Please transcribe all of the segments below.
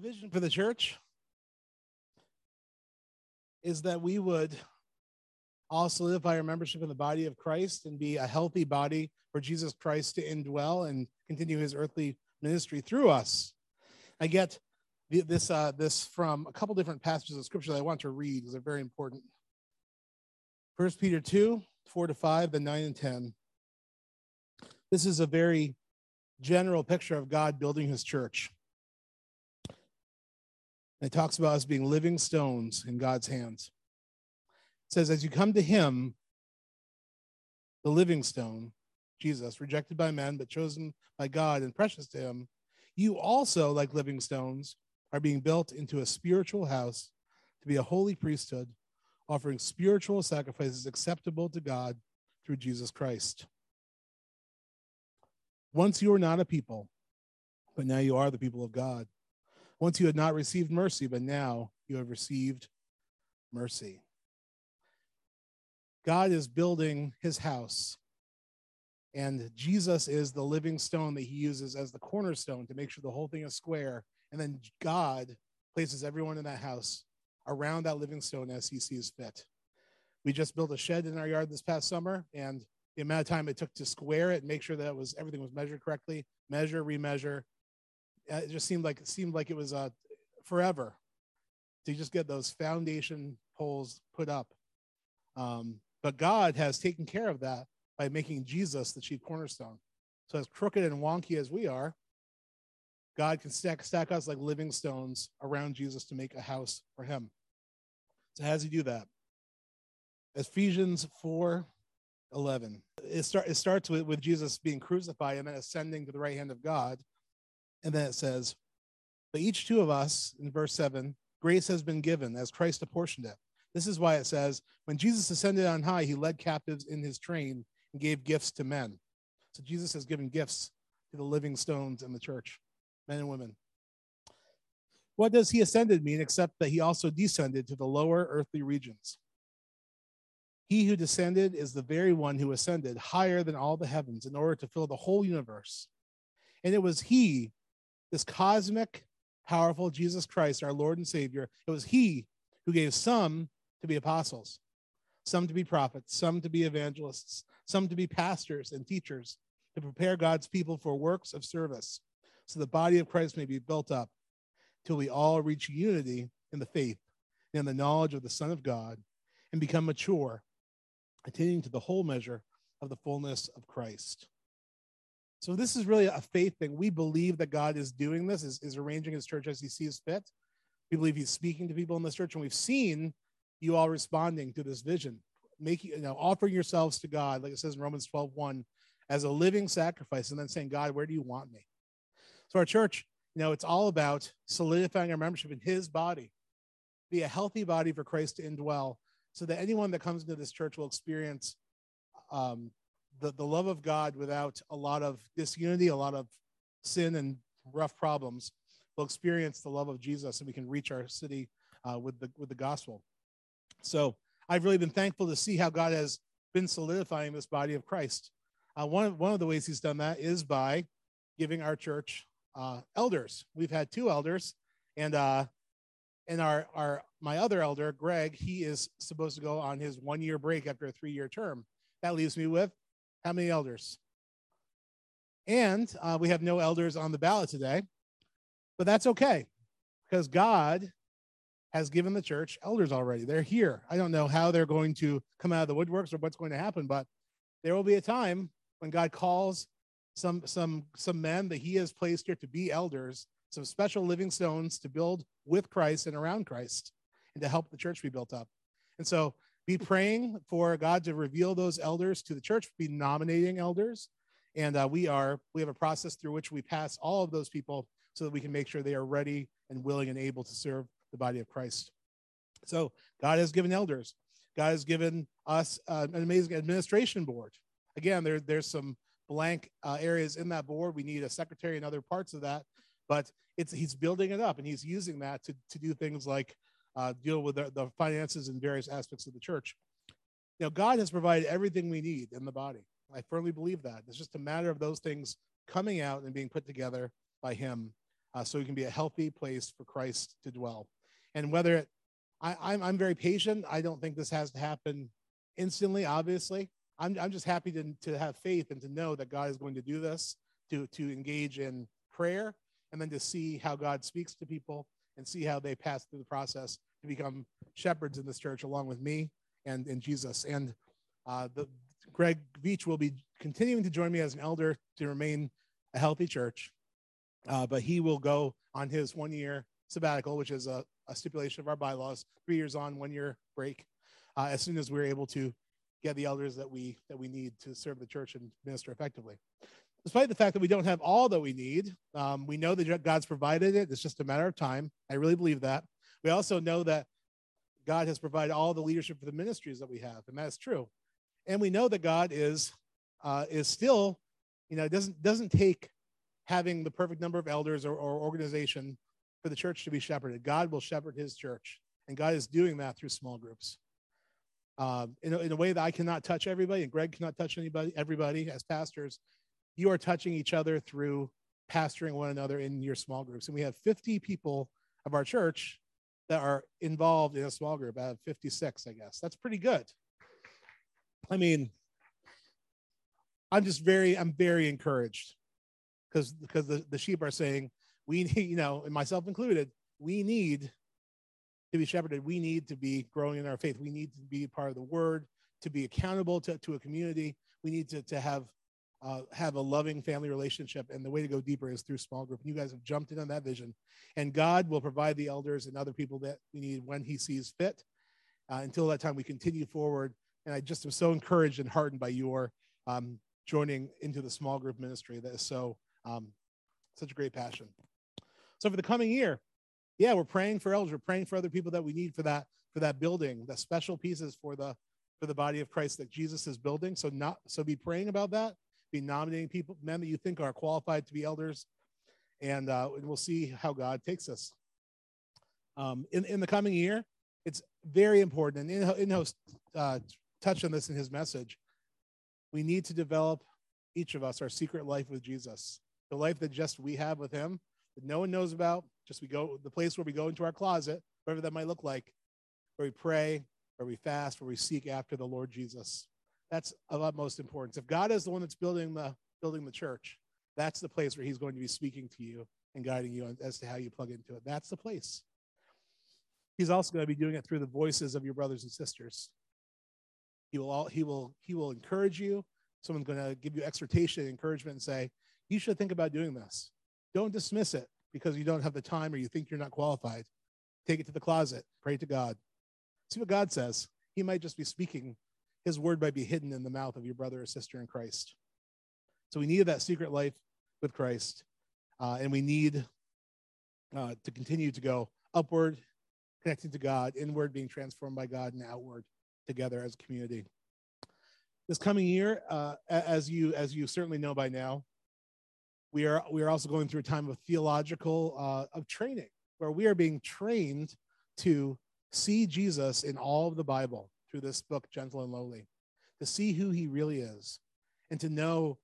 vision for the church is that we would all solidify our membership in the body of Christ and be a healthy body for Jesus Christ to indwell and continue his earthly ministry through us. I get this uh, this from a couple different passages of scripture that I want to read because they're very important. First Peter 2, 4 to 5, then 9 and 10. This is a very general picture of God building his church. It talks about us being living stones in God's hands. It says, as you come to him, the living stone, Jesus, rejected by men, but chosen by God and precious to him, you also, like living stones, are being built into a spiritual house to be a holy priesthood, offering spiritual sacrifices acceptable to God through Jesus Christ. Once you were not a people, but now you are the people of God. Once you had not received mercy, but now you have received mercy. God is building his house, and Jesus is the living stone that he uses as the cornerstone to make sure the whole thing is square. And then God places everyone in that house around that living stone as he sees fit. We just built a shed in our yard this past summer, and the amount of time it took to square it and make sure that it was everything was measured correctly, measure, remeasure, it just seemed like it seemed like it was uh, forever to just get those foundation poles put up. Um, but God has taken care of that by making Jesus the chief cornerstone. So as crooked and wonky as we are, God can stack, stack us like living stones around Jesus to make a house for him. So how does he do that? Ephesians 4 11. It, start, it starts with, with Jesus being crucified and then ascending to the right hand of God. And then it says, But each two of us, in verse 7, grace has been given as Christ apportioned it. This is why it says, When Jesus ascended on high, he led captives in his train and gave gifts to men. So Jesus has given gifts to the living stones in the church, men and women. What does he ascended mean except that he also descended to the lower earthly regions? He who descended is the very one who ascended higher than all the heavens in order to fill the whole universe. And it was he this cosmic, powerful Jesus Christ, our Lord and Savior, it was He who gave some to be apostles, some to be prophets, some to be evangelists, some to be pastors and teachers to prepare God's people for works of service, so the body of Christ may be built up till we all reach unity in the faith and in the knowledge of the Son of God and become mature, attaining to the whole measure of the fullness of Christ. So this is really a faith thing. We believe that God is doing this, is, is arranging his church as he sees fit. We believe he's speaking to people in this church, and we've seen you all responding to this vision, making you know, offering yourselves to God, like it says in Romans 12, 1, as a living sacrifice, and then saying, God, where do you want me? So our church, you know, it's all about solidifying our membership in his body, be a healthy body for Christ to indwell, so that anyone that comes into this church will experience um, the, the love of God without a lot of disunity, a lot of sin and rough problems, will experience the love of Jesus and we can reach our city uh, with, the, with the gospel. So I've really been thankful to see how God has been solidifying this body of Christ. Uh, one, of, one of the ways he's done that is by giving our church uh, elders. We've had two elders, and uh, and our our my other elder, Greg, he is supposed to go on his one year break after a three year term. That leaves me with how many elders? And uh, we have no elders on the ballot today, but that's okay because God has given the church elders already. They're here. I don't know how they're going to come out of the woodworks or what's going to happen, but there will be a time when God calls some some some men that He has placed here to be elders, some special living stones to build with Christ and around Christ, and to help the church be built up. And so be praying for God to reveal those elders to the church, be nominating elders. And uh, we are, we have a process through which we pass all of those people so that we can make sure they are ready and willing and able to serve the body of Christ. So God has given elders. God has given us uh, an amazing administration board. Again, there, there's some blank uh, areas in that board. We need a secretary and other parts of that, but it's he's building it up and he's using that to, to do things like uh, deal with the, the finances and various aspects of the church. You know, God has provided everything we need in the body. I firmly believe that. It's just a matter of those things coming out and being put together by Him uh, so we can be a healthy place for Christ to dwell. And whether it, I, I'm, I'm very patient. I don't think this has to happen instantly, obviously. I'm, I'm just happy to, to have faith and to know that God is going to do this, to, to engage in prayer, and then to see how God speaks to people and see how they pass through the process to become shepherds in this church along with me and, and Jesus. And uh, the, Greg Veach will be continuing to join me as an elder to remain a healthy church, uh, but he will go on his one year sabbatical, which is a, a, stipulation of our bylaws, three years on, one year break, uh, as soon as we're able to get the elders that we that we need to serve the church and minister effectively. Despite the fact that we don't have all that we need, um, we know that God's provided it. It's just a matter of time. I really believe that. We also know that God has provided all the leadership for the ministries that we have, and that's true. And we know that God is uh, is still, you know, it doesn't doesn't take having the perfect number of elders or, or organization for the church to be shepherded. God will shepherd His church, and God is doing that through small groups. Um, in, a, in a way that I cannot touch everybody, and Greg cannot touch anybody. Everybody as pastors, you are touching each other through pastoring one another in your small groups. And we have 50 people of our church that are involved in a small group. I have 56, I guess. That's pretty good. I mean, I'm just very, I'm very encouraged because because the, the sheep are saying we need, you know, and myself included, we need to be shepherded. We need to be growing in our faith. We need to be part of the word, to be accountable to, to a community. We need to, to have uh, have a loving family relationship. And the way to go deeper is through small group. And you guys have jumped in on that vision. And God will provide the elders and other people that we need when He sees fit. Uh, until that time, we continue forward. And I just am so encouraged and heartened by your um, joining into the small group ministry. That is so um, such a great passion. So for the coming year, yeah, we're praying for elders. We're praying for other people that we need for that for that building, the special pieces for the for the body of Christ that Jesus is building. So not so be praying about that be nominating people, men that you think are qualified to be elders, and, uh, we'll see how God takes us. Um, in, in the coming year, it's very important, and in, in host uh, touched on this in his message. We need to develop each of us our secret life with Jesus, the life that just we have with Him, that no one knows about. Just we go the place where we go into our closet, whatever that might look like, where we pray, where we fast, where we seek after the Lord Jesus. That's of utmost importance. If God is the one that's building the building the church, that's the place where He's going to be speaking to you and guiding you as to how you plug into it. That's the place. He's also going to be doing it through the voices of your brothers and sisters. He will all, he will he will encourage you. Someone's going to give you exhortation, encouragement, and say, "You should think about doing this. Don't dismiss it because you don't have the time or you think you're not qualified. Take it to the closet. Pray to God. See what God says. He might just be speaking his word might be hidden in the mouth of your brother or sister in Christ. So we need that secret life with Christ, uh, and we need uh, to continue to go upward, connecting to God, inward, being transformed by God, and outward together as a community. This coming year, uh, as you as you certainly know by now, we are we are also going through a time of theological uh, of training, where we are being trained to see Jesus in all of the Bible through this book, Gentle and Lowly, to see who he really is and to know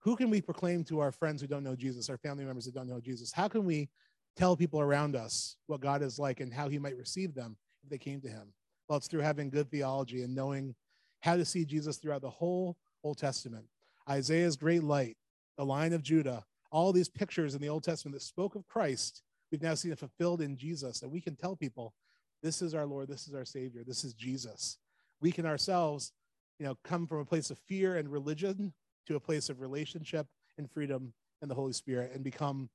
who can we proclaim to our friends who don't know Jesus, our family members that don't know Jesus? How can we tell people around us what God is like and how he might receive them if they came to him? Well, it's through having good theology and knowing how to see Jesus throughout the whole Old Testament. Isaiah's great light, the line of Judah, all these pictures in the Old Testament that spoke of Christ, we've now seen it fulfilled in Jesus. And we can tell people, this is our Lord, this is our Savior, this is Jesus we can ourselves, you know, come from a place of fear and religion to a place of relationship and freedom and the Holy Spirit and become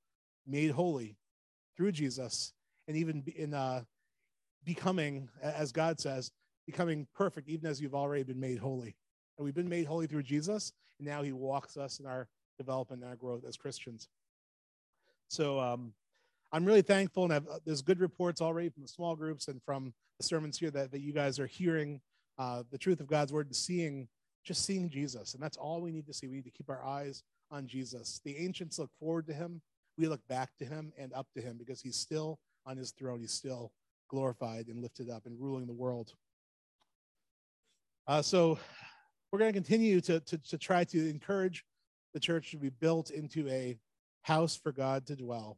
made holy through Jesus and even in uh, becoming, as God says, becoming perfect, even as you've already been made holy. And we've been made holy through Jesus, and now He walks us in our development and our growth as Christians. So um, I'm really thankful, and uh, there's good reports already from the small groups and from the sermons here that, that you guys are hearing uh, the truth of God's word and seeing, just seeing Jesus. And that's all we need to see. We need to keep our eyes on Jesus. The ancients look forward to him. We look back to him and up to him because he's still on his throne. He's still glorified and lifted up and ruling the world. Uh, so we're going to continue to, to, try to encourage the church to be built into a house for God to dwell.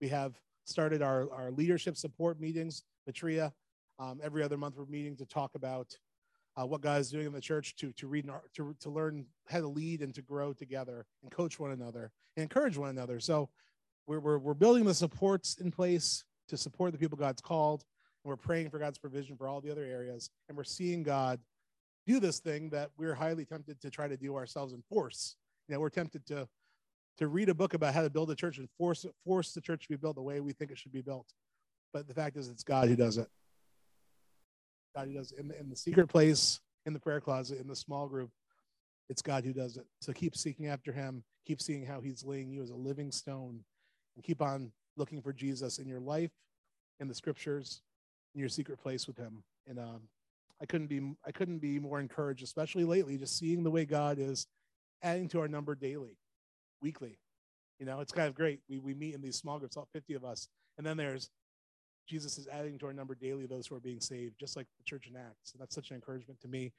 We have started our, our leadership support meetings, Matria. Um, every other month, we're meeting to talk about uh, what God is doing in the church to, to read, to, to learn how to lead and to grow together and coach one another and encourage one another. So we're, we're, we're building the supports in place to support the people God's called. And we're praying for God's provision for all the other areas. And we're seeing God do this thing that we're highly tempted to try to do ourselves and force. You know, we're tempted to to read a book about how to build a church and force force the church to be built the way we think it should be built. But the fact is, it's God who does it. God who does it in the, in the secret place, in the prayer closet, in the small group. It's God who does it. So keep seeking after Him. Keep seeing how He's laying you as a living stone, and keep on looking for Jesus in your life, in the Scriptures, in your secret place with Him. And um, I couldn't be I couldn't be more encouraged, especially lately, just seeing the way God is adding to our number daily weekly. You know, it's kind of great. We, we meet in these small groups, all 50 of us. And then there's Jesus is adding to our number daily those who are being saved, just like the church in Acts. And that's such an encouragement to me.